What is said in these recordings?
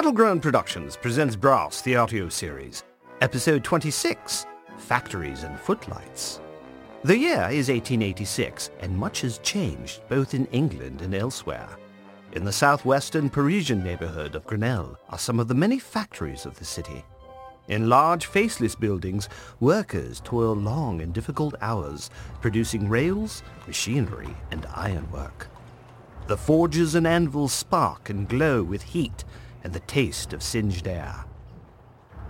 Battleground Productions presents Brass, the audio series, episode 26, Factories and Footlights. The year is 1886, and much has changed both in England and elsewhere. In the southwestern Parisian neighborhood of Grenelle are some of the many factories of the city. In large faceless buildings, workers toil long and difficult hours producing rails, machinery, and ironwork. The forges and anvils spark and glow with heat and the taste of singed air.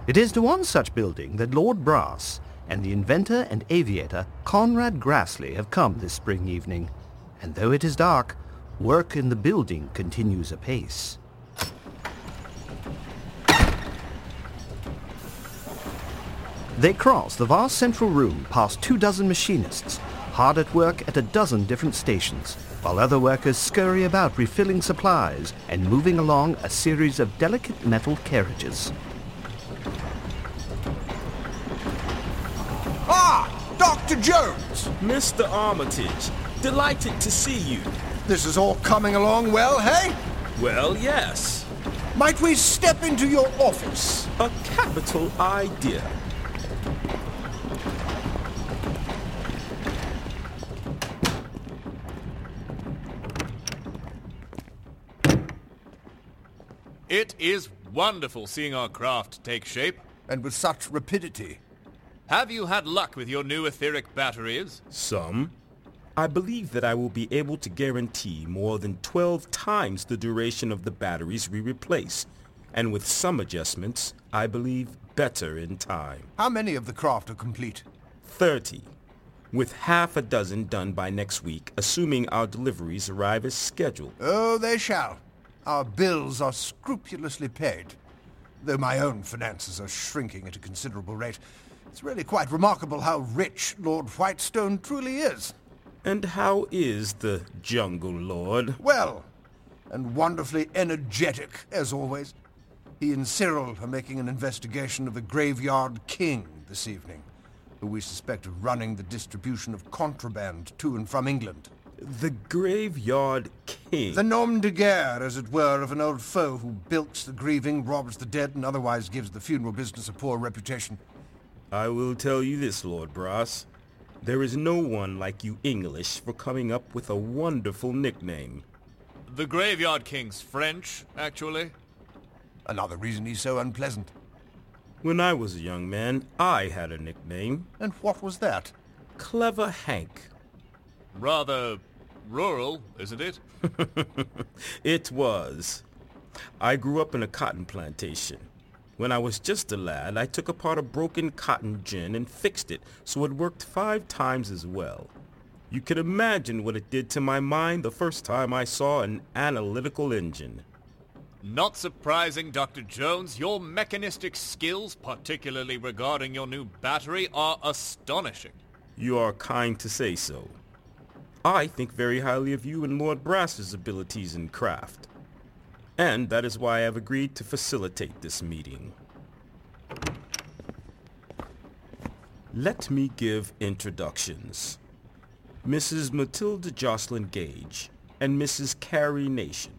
It is to one such building that Lord Brass and the inventor and aviator Conrad Grassley have come this spring evening, and though it is dark, work in the building continues apace. They cross the vast central room past two dozen machinists, hard at work at a dozen different stations, while other workers scurry about refilling supplies and moving along a series of delicate metal carriages. Ah, Dr. Jones! Mr. Armitage, delighted to see you. This is all coming along well, hey? Well, yes. Might we step into your office? A capital idea. It is wonderful seeing our craft take shape. And with such rapidity. Have you had luck with your new etheric batteries? Some. I believe that I will be able to guarantee more than 12 times the duration of the batteries we replace, and with some adjustments, I believe better in time. How many of the craft are complete? 30, with half a dozen done by next week, assuming our deliveries arrive as scheduled. Oh, they shall. Our bills are scrupulously paid. Though my own finances are shrinking at a considerable rate, it's really quite remarkable how rich Lord Whitestone truly is. And how is the Jungle Lord? Well, and wonderfully energetic, as always. He and Cyril are making an investigation of the Graveyard King this evening, who we suspect of running the distribution of contraband to and from England. The Graveyard King. The nom de guerre, as it were, of an old foe who bilks the grieving, robs the dead, and otherwise gives the funeral business a poor reputation. I will tell you this, Lord Brass. There is no one like you English for coming up with a wonderful nickname. The Graveyard King's French, actually. Another reason he's so unpleasant. When I was a young man, I had a nickname. And what was that? Clever Hank. Rather rural, isn't it? it was. I grew up in a cotton plantation. When I was just a lad, I took apart a broken cotton gin and fixed it so it worked five times as well. You can imagine what it did to my mind the first time I saw an analytical engine. Not surprising, Dr. Jones. Your mechanistic skills, particularly regarding your new battery, are astonishing. You are kind to say so. I think very highly of you and Lord Brass's abilities in craft. And that is why I have agreed to facilitate this meeting. Let me give introductions. Mrs. Matilda Joslyn Gage and Mrs. Carrie Nation.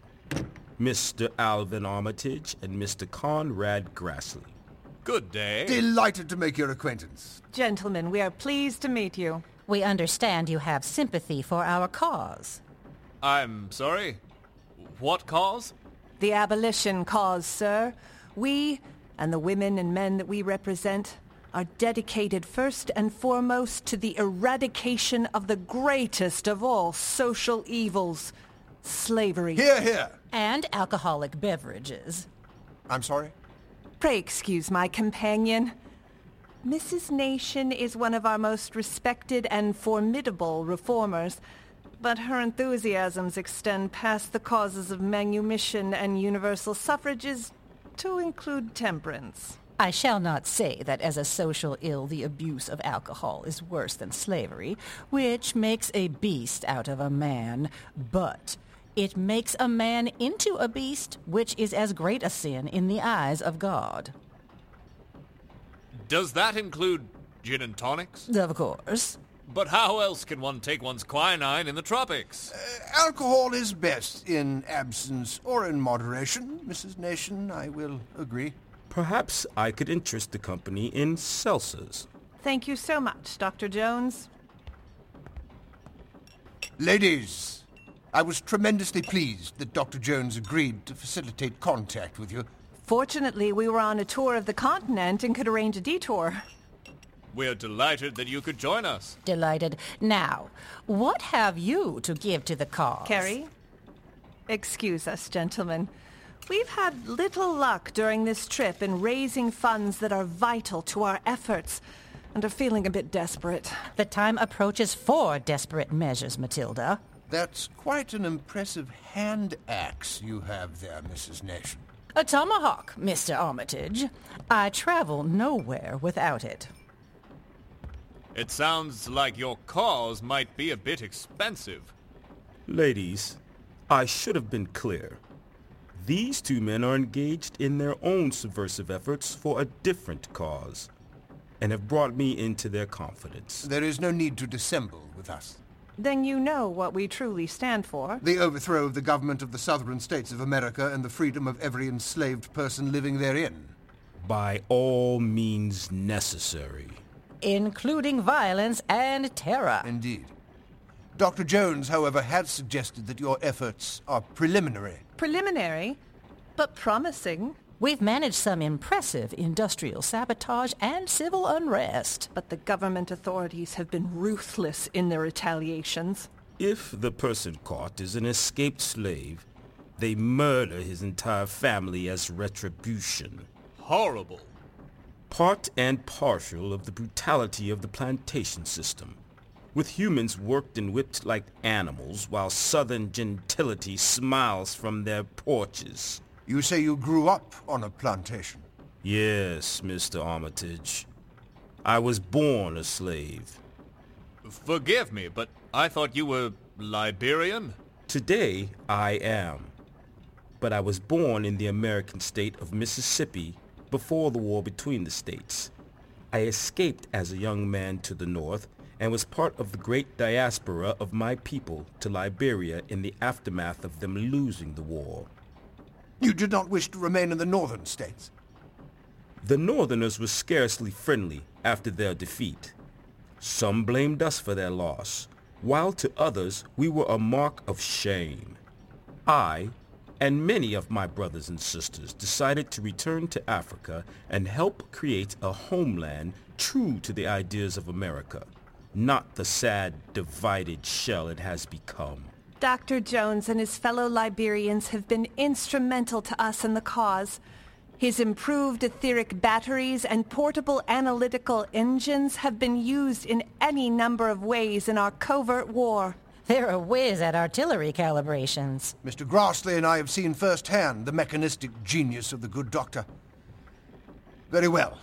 Mr. Alvin Armitage and Mr. Conrad Grassley. Good day. Delighted to make your acquaintance. Gentlemen, we are pleased to meet you. We understand you have sympathy for our cause. I'm sorry? What cause? The abolition cause, sir. We, and the women and men that we represent, are dedicated first and foremost to the eradication of the greatest of all social evils, slavery. Hear, hear. And alcoholic beverages. I'm sorry? Pray excuse my companion. Mrs. Nation is one of our most respected and formidable reformers, but her enthusiasms extend past the causes of manumission and universal suffrages to include temperance. I shall not say that as a social ill the abuse of alcohol is worse than slavery, which makes a beast out of a man, but it makes a man into a beast, which is as great a sin in the eyes of God. Does that include gin and tonics? Of course. But how else can one take one's quinine in the tropics? Uh, alcohol is best in absence or in moderation, Mrs. Nation, I will agree. Perhaps I could interest the company in seltzers. Thank you so much, Dr. Jones. Ladies, I was tremendously pleased that Dr. Jones agreed to facilitate contact with you. Fortunately, we were on a tour of the continent and could arrange a detour. We're delighted that you could join us. Delighted. Now, what have you to give to the cause? Carrie? Excuse us, gentlemen. We've had little luck during this trip in raising funds that are vital to our efforts and are feeling a bit desperate. The time approaches for desperate measures, Matilda. That's quite an impressive hand axe you have there, Mrs. Nation. A tomahawk, Mr. Armitage. I travel nowhere without it. It sounds like your cause might be a bit expensive. Ladies, I should have been clear. These two men are engaged in their own subversive efforts for a different cause and have brought me into their confidence. There is no need to dissemble with us. Then you know what we truly stand for. The overthrow of the government of the southern states of America and the freedom of every enslaved person living therein. By all means necessary. Including violence and terror. Indeed. Dr. Jones, however, has suggested that your efforts are preliminary. Preliminary, but promising. We've managed some impressive industrial sabotage and civil unrest. But the government authorities have been ruthless in their retaliations. If the person caught is an escaped slave, they murder his entire family as retribution. Horrible. Part and partial of the brutality of the plantation system, with humans worked and whipped like animals while southern gentility smiles from their porches. You say you grew up on a plantation. Yes, Mr. Armitage. I was born a slave. Forgive me, but I thought you were Liberian? Today, I am. But I was born in the American state of Mississippi before the war between the states. I escaped as a young man to the north and was part of the great diaspora of my people to Liberia in the aftermath of them losing the war. You did not wish to remain in the northern states. The Northerners were scarcely friendly after their defeat. Some blamed us for their loss, while to others we were a mark of shame. I and many of my brothers and sisters decided to return to Africa and help create a homeland true to the ideas of America, not the sad, divided shell it has become. Dr. Jones and his fellow Liberians have been instrumental to us in the cause. His improved etheric batteries and portable analytical engines have been used in any number of ways in our covert war. They're a whiz at artillery calibrations. Mr. Grassley and I have seen firsthand the mechanistic genius of the good doctor. Very well.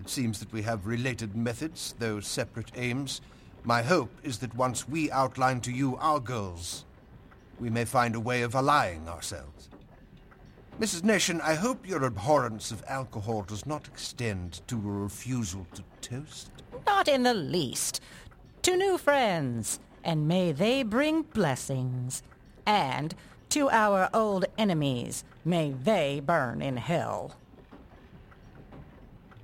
It seems that we have related methods, though separate aims. My hope is that once we outline to you our goals, we may find a way of allying ourselves. Mrs. Nation, I hope your abhorrence of alcohol does not extend to a refusal to toast. Not in the least. To new friends, and may they bring blessings. And to our old enemies, may they burn in hell.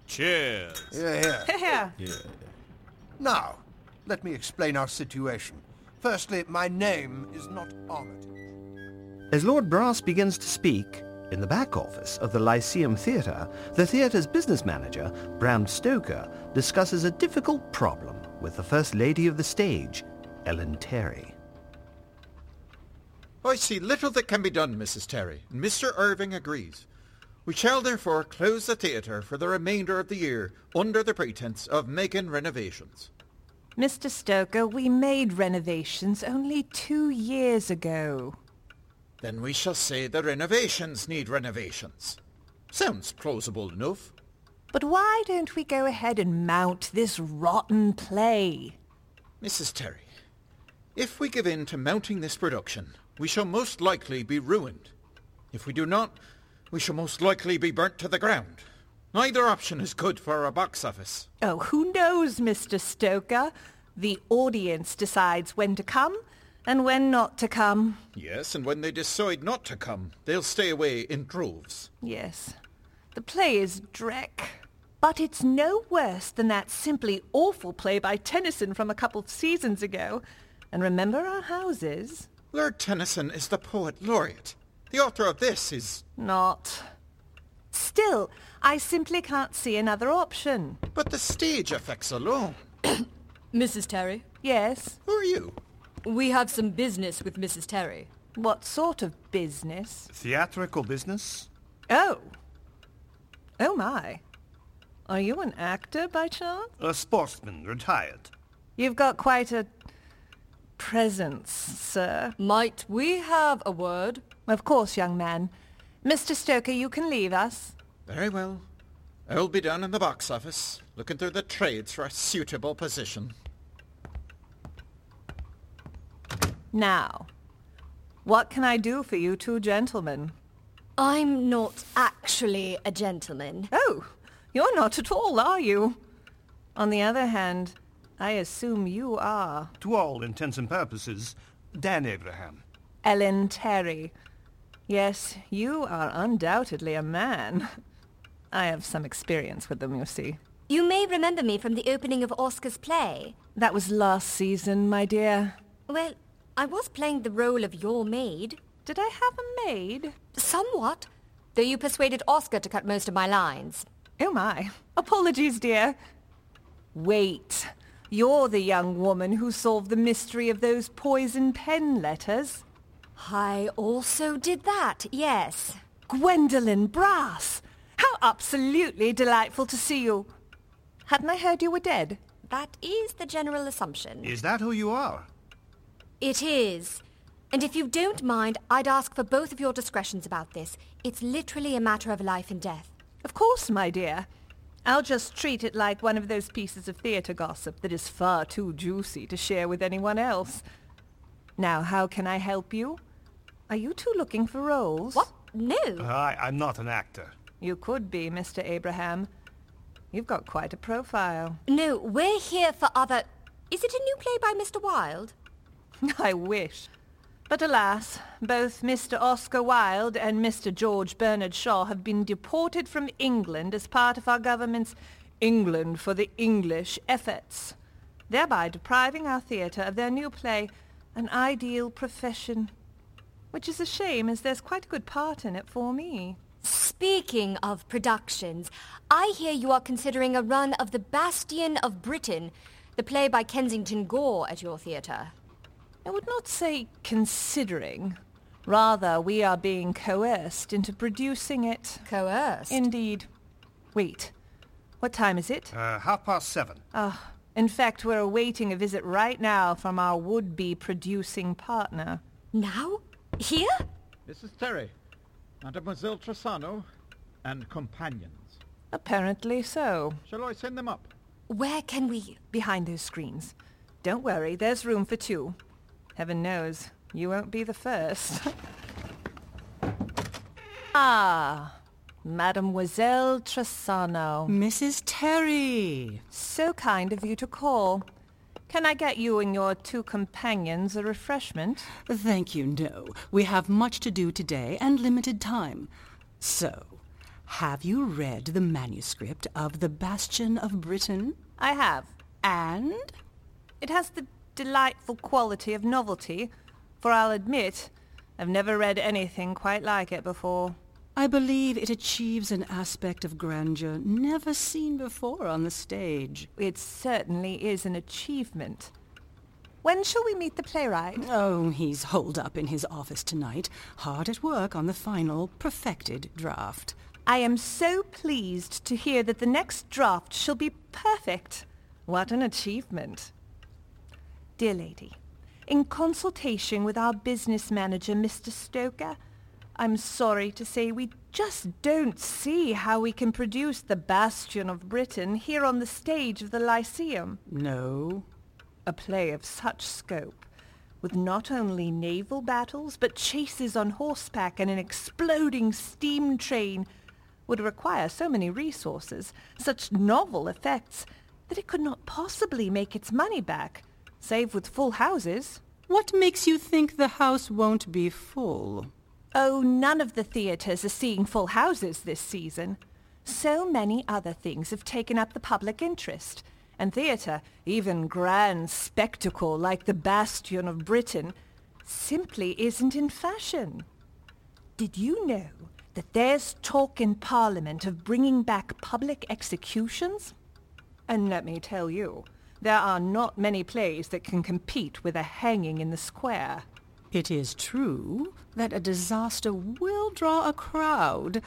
Cheers. Yeah, yeah. Yeah. Now, let me explain our situation. Firstly, my name is not Armitage. As Lord Brass begins to speak, in the back office of the Lyceum Theatre, the theatre's business manager, Bram Stoker, discusses a difficult problem with the First Lady of the stage, Ellen Terry. I see little that can be done, Mrs. Terry, and Mr. Irving agrees. We shall therefore close the theatre for the remainder of the year under the pretense of making renovations. Mr. Stoker, we made renovations only two years ago. Then we shall say the renovations need renovations. Sounds plausible enough. But why don't we go ahead and mount this rotten play? Mrs. Terry, if we give in to mounting this production, we shall most likely be ruined. If we do not, we shall most likely be burnt to the ground. Neither option is good for our box office. Oh, who knows, Mr. Stoker? The audience decides when to come and when not to come. Yes, and when they decide not to come, they'll stay away in droves. Yes, the play is dreck. But it's no worse than that simply awful play by Tennyson from a couple of seasons ago. And remember our houses? Lord Tennyson is the poet laureate. The author of this is... Not. Still, I simply can't see another option. But the stage effects alone. Mrs. Terry, Yes? Who are you? we have some business with Mrs. Terry. What sort of business? Theatrical business? Oh. Oh my. Are you an actor by chance? A sportsman, retired. You've got quite a presence, sir. Might we have a word? Of course, young man. Mr. Stoker, you can leave us. Very well. I'll be down in the box office, looking through the trades for a suitable position. Now, what can I do for you two gentlemen? I'm not actually a gentleman. Oh, you're not at all, are you? On the other hand, I assume you are. To all intents and purposes, Dan Abraham. Ellen Terry. Yes, you are undoubtedly a man. I have some experience with them, you see. You may remember me from the opening of Oscar's play. That was last season, my dear. Well, I was playing the role of your maid. Did I have a maid? Somewhat. Though you persuaded Oscar to cut most of my lines. Oh my. Apologies, dear. Wait. You're the young woman who solved the mystery of those poison pen letters. I also did that, yes. Gwendolyn Brass! How absolutely delightful to see you. Hadn't I heard you were dead? That is the general assumption. Is that who you are? It is. And if you don't mind, I'd ask for both of your discretions about this. It's literally a matter of life and death. Of course, my dear. I'll just treat it like one of those pieces of theatre gossip that is far too juicy to share with anyone else. Now, how can I help you? Are you two looking for roles? What? No. I, I'm not an actor. You could be, Mr. Abraham. You've got quite a profile. No, we're here for other... Is it a new play by Mr. Wilde? I wish. But alas, both Mr. Oscar Wilde and Mr. George Bernard Shaw have been deported from England as part of our government's England for the English efforts, thereby depriving our theatre of their new play, An Ideal Profession. Which is a shame, as there's quite a good part in it for me. Speaking of productions, I hear you are considering a run of The Bastion of Britain, the play by Kensington Gore at your theatre. I would not say considering. Rather, we are being coerced into producing it. Coerced? Indeed. Wait. What time is it? Uh, half past seven. Ah, in fact, we're awaiting a visit right now from our would-be producing partner. Now? Here? Mrs. Terry, Mademoiselle Tressano, and companions. Apparently so. Shall I send them up? Where can we... Behind those screens. Don't worry, there's room for two. Heaven knows, you won't be the first. ah, Mademoiselle Tressano. Mrs. Terry. So kind of you to call. Can I get you and your two companions a refreshment? Thank you, no. We have much to do today and limited time. So, have you read the manuscript of The Bastion of Britain? I have. And? It has the delightful quality of novelty, for I'll admit, I've never read anything quite like it before. I believe it achieves an aspect of grandeur never seen before on the stage. It certainly is an achievement. When shall we meet the playwright? Oh, he's holed up in his office tonight, hard at work on the final, perfected draft. I am so pleased to hear that the next draft shall be perfect. What an achievement. Dear lady, in consultation with our business manager, Mr. Stoker, I'm sorry to say we just don't see how we can produce the Bastion of Britain here on the stage of the Lyceum. No. A play of such scope, with not only naval battles, but chases on horseback and an exploding steam train, would require so many resources, such novel effects, that it could not possibly make its money back, save with full houses. What makes you think the house won't be full? Oh, none of the theatres are seeing full houses this season. So many other things have taken up the public interest. And theatre, even grand spectacle like the Bastion of Britain, simply isn't in fashion. Did you know that there's talk in Parliament of bringing back public executions? And let me tell you, there are not many plays that can compete with a hanging in the square. It is true that a disaster will draw a crowd.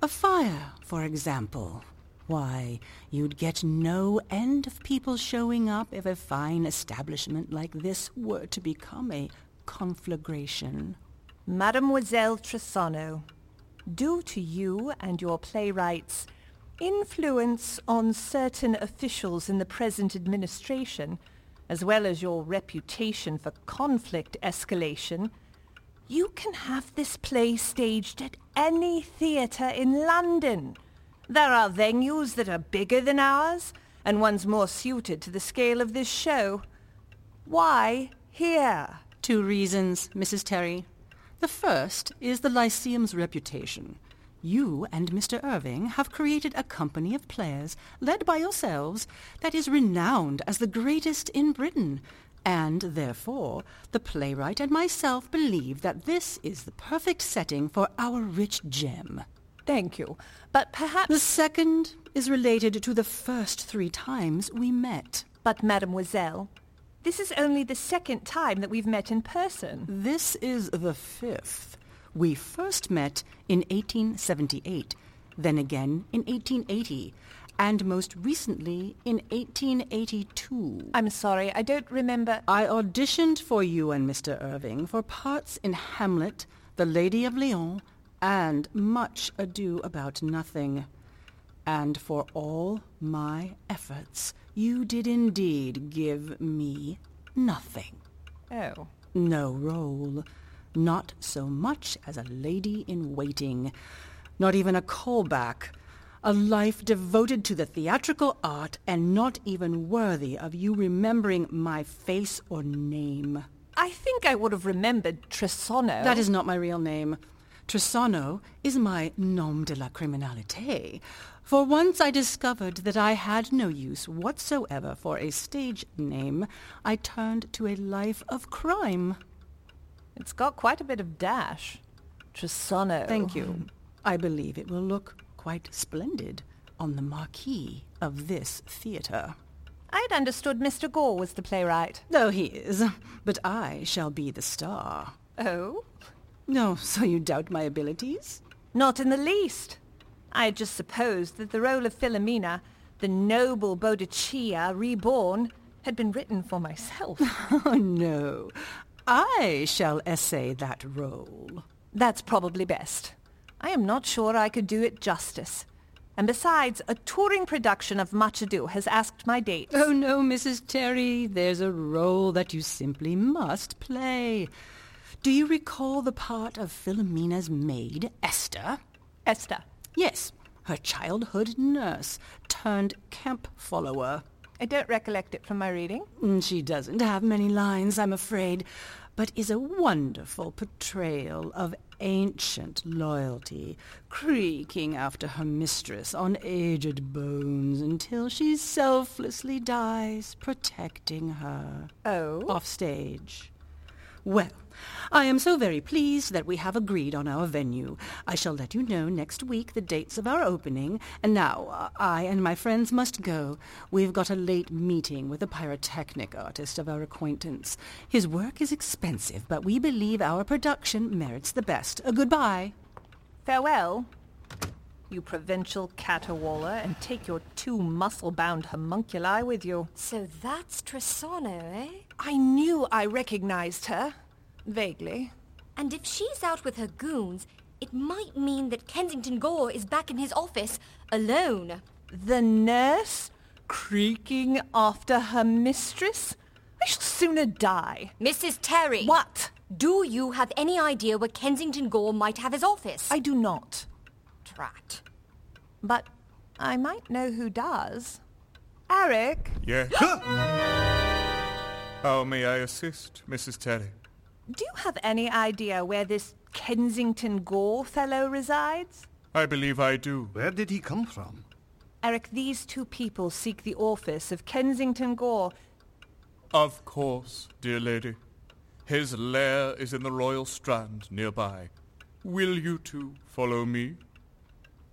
A fire, for example. Why, you'd get no end of people showing up if a fine establishment like this were to become a conflagration. Mademoiselle Tressano, due to you and your playwrights' influence on certain officials in the present administration, as well as your reputation for conflict escalation, you can have this play staged at any theatre in London. There are venues that are bigger than ours, and ones more suited to the scale of this show. Why here? Two reasons, Mrs. Terry. The first is the Lyceum's reputation. You and Mr. Irving have created a company of players, led by yourselves, that is renowned as the greatest in Britain. And therefore, the playwright and myself believe that this is the perfect setting for our rich gem. Thank you. But perhaps... The second is related to the first three times we met. But, mademoiselle, this is only the second time that we've met in person. This is the fifth. We first met in 1878, then again in 1880, and most recently in 1882. I'm sorry, I don't remember. I auditioned for you and Mr. Irving for parts in Hamlet, The Lady of Lyons, and Much Ado About Nothing. And for all my efforts, you did indeed give me nothing. Oh. No role. Not so much as a lady in waiting. Not even a callback. A life devoted to the theatrical art and not even worthy of you remembering my face or name. I think I would have remembered Tressano. That is not my real name. Tressano is my nom de la criminalité. For once I discovered that I had no use whatsoever for a stage name, I turned to a life of crime. It's got quite a bit of dash. Tressano. Thank you. I believe it will look quite splendid on the marquee of this theatre. I had understood Mr. Gore was the playwright. Oh, he is. But I shall be the star. Oh? No, so you doubt my abilities? Not in the least. I had just supposed that the role of Philomena, the noble Boadicea reborn, had been written for myself. oh, no. I shall essay that role. That's probably best. I am not sure I could do it justice. And besides, a touring production of Much Ado has asked my dates. Oh, no, Mrs. Terry. There's a role that you simply must play. Do you recall the part of Philomena's maid, Esther? Esther. Yes, her childhood nurse turned camp follower. I don't recollect it from my reading. Mm, She doesn't have many lines, I'm afraid, but is a wonderful portrayal of ancient loyalty, creaking after her mistress on aged bones until she selflessly dies, protecting her. Oh? Off stage. Well, I am so very pleased that we have agreed on our venue. I shall let you know next week the dates of our opening. And now uh, I and my friends must go. We've got a late meeting with a pyrotechnic artist of our acquaintance. His work is expensive, but we believe our production merits the best. Uh, goodbye. Farewell, you provincial caterwauler, and take your two muscle-bound homunculi with you. So that's Tressano, eh? I knew I recognized her. Vaguely. And if she's out with her goons, it might mean that Kensington Gore is back in his office, alone. The nurse? Creaking after her mistress? I shall sooner die. Mrs. Terry! What? Do you have any idea where Kensington Gore might have his office? I do not. Drat. But I might know who does. Eric, Yes. How oh, may I assist, Mrs. Terry? do you have any idea where this Kensington Gore fellow resides? I believe I do. Where did he come from? Eric, these two people seek the office of Kensington Gore. Of course, dear lady. His lair is in the Royal Strand nearby. Will you two follow me?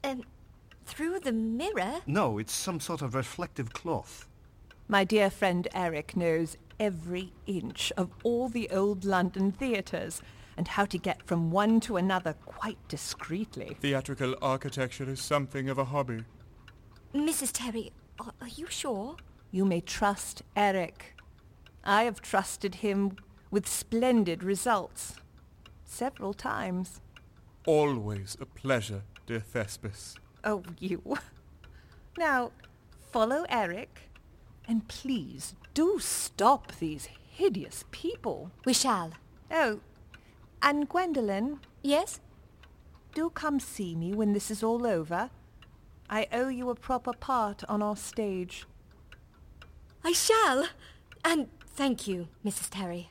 Um, through the mirror? No, it's some sort of reflective cloth. My dear friend Eric knows every inch of all the old London theatres and how to get from one to another quite discreetly. Theatrical architecture is something of a hobby. Mrs. Terry, are, are you sure? You may trust Eric. I have trusted him with splendid results. Several times. Always a pleasure, dear Thespis. Oh, you. Now, follow Eric, and please do stop these hideous people. We shall. Oh, and Gwendolyn, Yes? do come see me when this is all over. I owe you a proper part on our stage. I shall. And thank you, Mrs. Terry.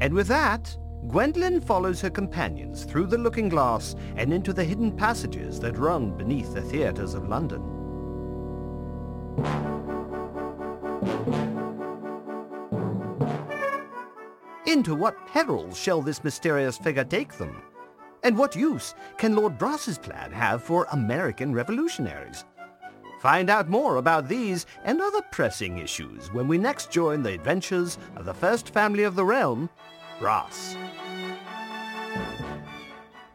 And with that, Gwendolyn follows her companions through the looking glass and into the hidden passages that run beneath the theatres of London. Into what perils shall this mysterious figure take them? And what use can Lord Brass's plan have for American revolutionaries? Find out more about these and other pressing issues when we next join the adventures of the first family of the realm, Brass.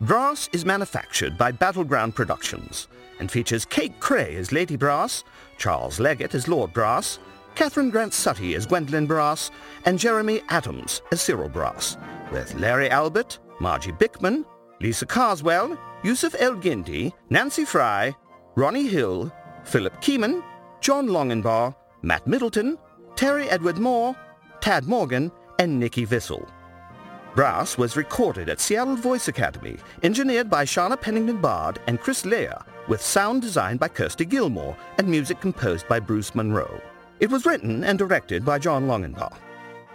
Brass is manufactured by Battleground Productions and features Kate Cray as Lady Brass, Charles Leggett as Lord Brass, Catherine Grant Sutty as Gwendolyn Brass, and Jeremy Adams as Cyril Brass, with Larry Albert, Margie Bickman, Lisa Carswell, Yusuf El Gindi, Nancy Fry, Ronnie Hill, Philip Keeman, John Longenbaugh, Matt Middleton, Terry Edward Moore, Tad Morgan, and Nikki Vissel. Brass was recorded at Seattle Voice Academy, engineered by Shauna Pennington Bard and Chris Leah, with sound designed by Kirsty Gilmore and music composed by Bruce Monroe. It was written and directed by John Longenbaugh.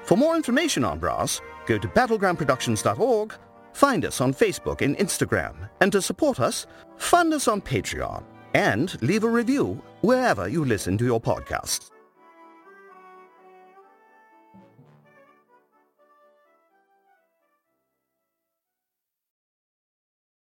For more information on Brass, go to battlegroundproductions.org, find us on Facebook and Instagram, and to support us, fund us on Patreon, and leave a review wherever you listen to your podcasts.